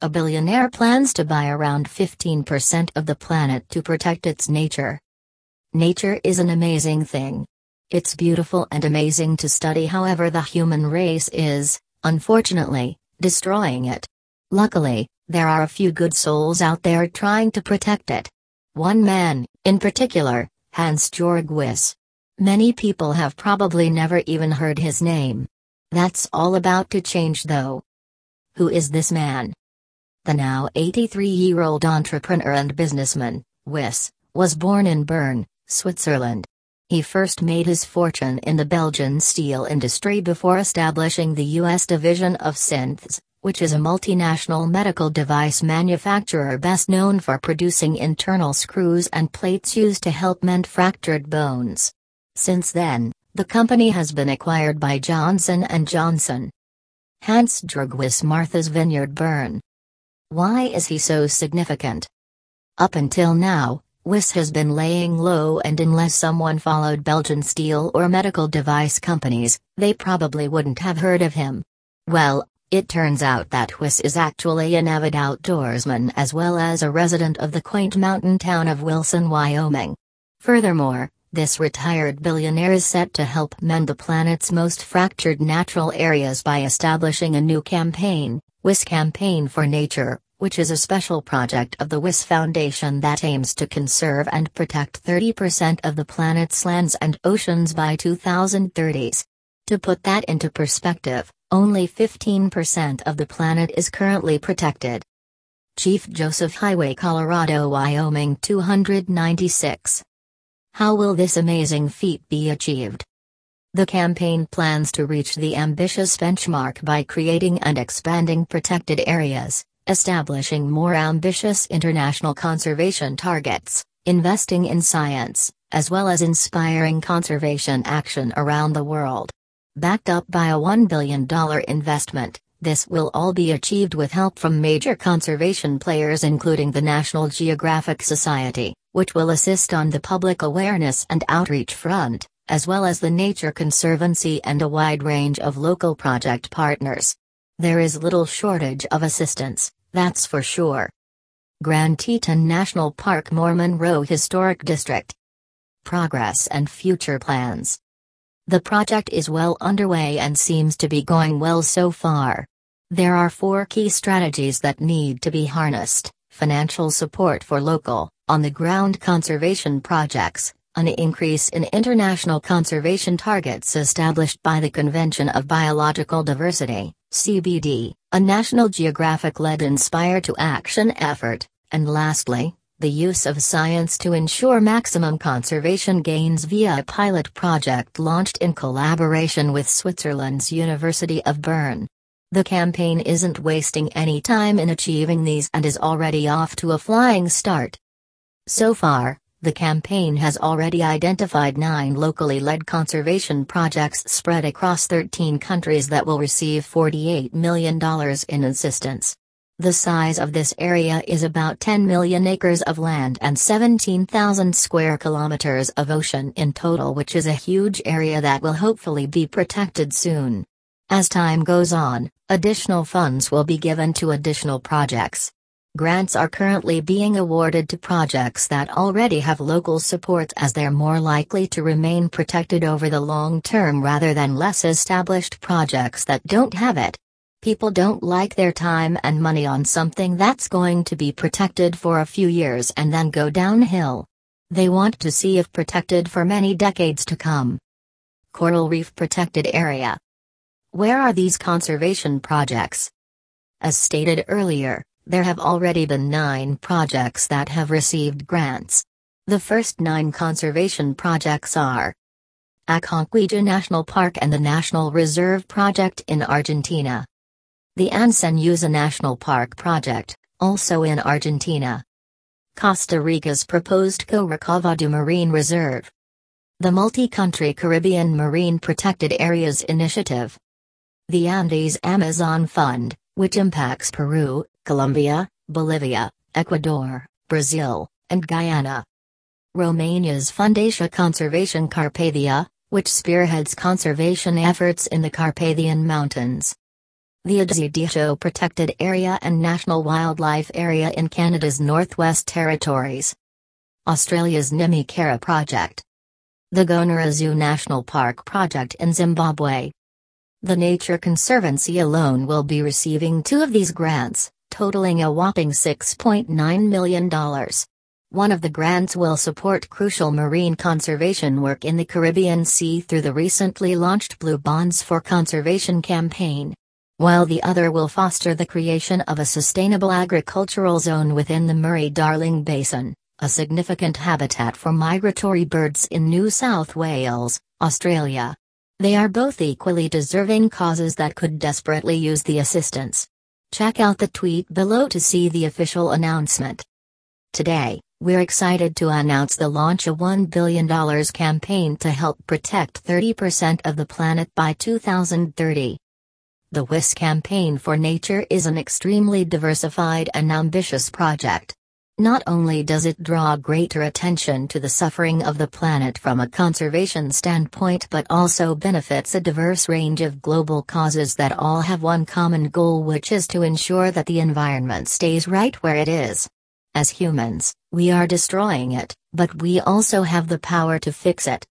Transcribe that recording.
a billionaire plans to buy around 15% of the planet to protect its nature. Nature is an amazing thing. It's beautiful and amazing to study, however, the human race is, unfortunately, destroying it. Luckily, there are a few good souls out there trying to protect it. One man, in particular, Hans Georg Wyss. Many people have probably never even heard his name. That's all about to change though. Who is this man? The now 83 year old entrepreneur and businessman, Wyss, was born in Bern, Switzerland. He first made his fortune in the Belgian steel industry before establishing the U.S. division of Synthes, which is a multinational medical device manufacturer best known for producing internal screws and plates used to help mend fractured bones. Since then, the company has been acquired by Johnson & Johnson. Hans Wyss Martha's Vineyard Bern. Why is he so significant? Up until now, Wyss has been laying low and unless someone followed Belgian steel or medical device companies, they probably wouldn't have heard of him. Well, it turns out that Wyss is actually an avid outdoorsman as well as a resident of the quaint mountain town of Wilson, Wyoming. Furthermore, this retired billionaire is set to help mend the planet's most fractured natural areas by establishing a new campaign, Wyss Campaign for Nature, which is a special project of the Wyss Foundation that aims to conserve and protect 30% of the planet's lands and oceans by 2030s. To put that into perspective, only 15% of the planet is currently protected. Chief Joseph Highway Colorado Wyoming 296. How will this amazing feat be achieved? The campaign plans to reach the ambitious benchmark by creating and expanding protected areas, establishing more ambitious international conservation targets, investing in science, as well as inspiring conservation action around the world. Backed up by a $1 billion investment, this will all be achieved with help from major conservation players including the National Geographic Society, which will assist on the public awareness and outreach front, as well as the Nature Conservancy and a wide range of local project partners. There is little shortage of assistance, that's for sure. Grand Teton National Park Mormon Row Historic District. Progress and future plans. The project is well underway and seems to be going well so far. There are four key strategies that need to be harnessed financial support for local, on the ground conservation projects, an increase in international conservation targets established by the Convention of Biological Diversity, CBD, a National Geographic led Inspire to Action effort, and lastly, the use of science to ensure maximum conservation gains via a pilot project launched in collaboration with Switzerland's University of Bern. The campaign isn't wasting any time in achieving these and is already off to a flying start. So far, the campaign has already identified nine locally led conservation projects spread across 13 countries that will receive $48 million in assistance. The size of this area is about 10 million acres of land and 17,000 square kilometers of ocean in total, which is a huge area that will hopefully be protected soon. As time goes on, additional funds will be given to additional projects. Grants are currently being awarded to projects that already have local support as they're more likely to remain protected over the long term rather than less established projects that don't have it. People don't like their time and money on something that's going to be protected for a few years and then go downhill. They want to see if protected for many decades to come. Coral Reef Protected Area. Where are these conservation projects? As stated earlier, there have already been nine projects that have received grants. The first nine conservation projects are Aconcagua National Park and the National Reserve Project in Argentina. The Anza National Park Project, also in Argentina. Costa Rica's proposed Corcovado Marine Reserve. The Multi-Country Caribbean Marine Protected Areas Initiative. The Andes Amazon Fund, which impacts Peru, Colombia, Bolivia, Ecuador, Brazil, and Guyana. Romania's Fundația Conservation Carpathia, which spearheads conservation efforts in the Carpathian Mountains. the Adizidisho Protected Area and National Wildlife Area in Canada's Northwest Territories. Australia's Nimmie-Caira Project. The Gonarezhou National Park Project in Zimbabwe. The Nature Conservancy alone will be receiving two of these grants, totaling a whopping $6.9 million. One of the grants will support crucial marine conservation work in the Caribbean Sea through the recently launched Blue Bonds for Conservation campaign while the other will foster the creation of a sustainable agricultural zone within the Murray-Darling Basin, a significant habitat for migratory birds in New South Wales, Australia. They are both equally deserving causes that could desperately use the assistance. Check out the tweet below to see the official announcement. Today, we're excited to announce the launch of $1 billion campaign to help protect 30% of the planet by 2030. The Wyss campaign for nature is an extremely diversified and ambitious project. Not only does it draw greater attention to the suffering of the planet from a conservation standpoint but also benefits a diverse range of global causes that all have one common goal which is to ensure that the environment stays right where it is. As humans, we are destroying it, but we also have the power to fix it.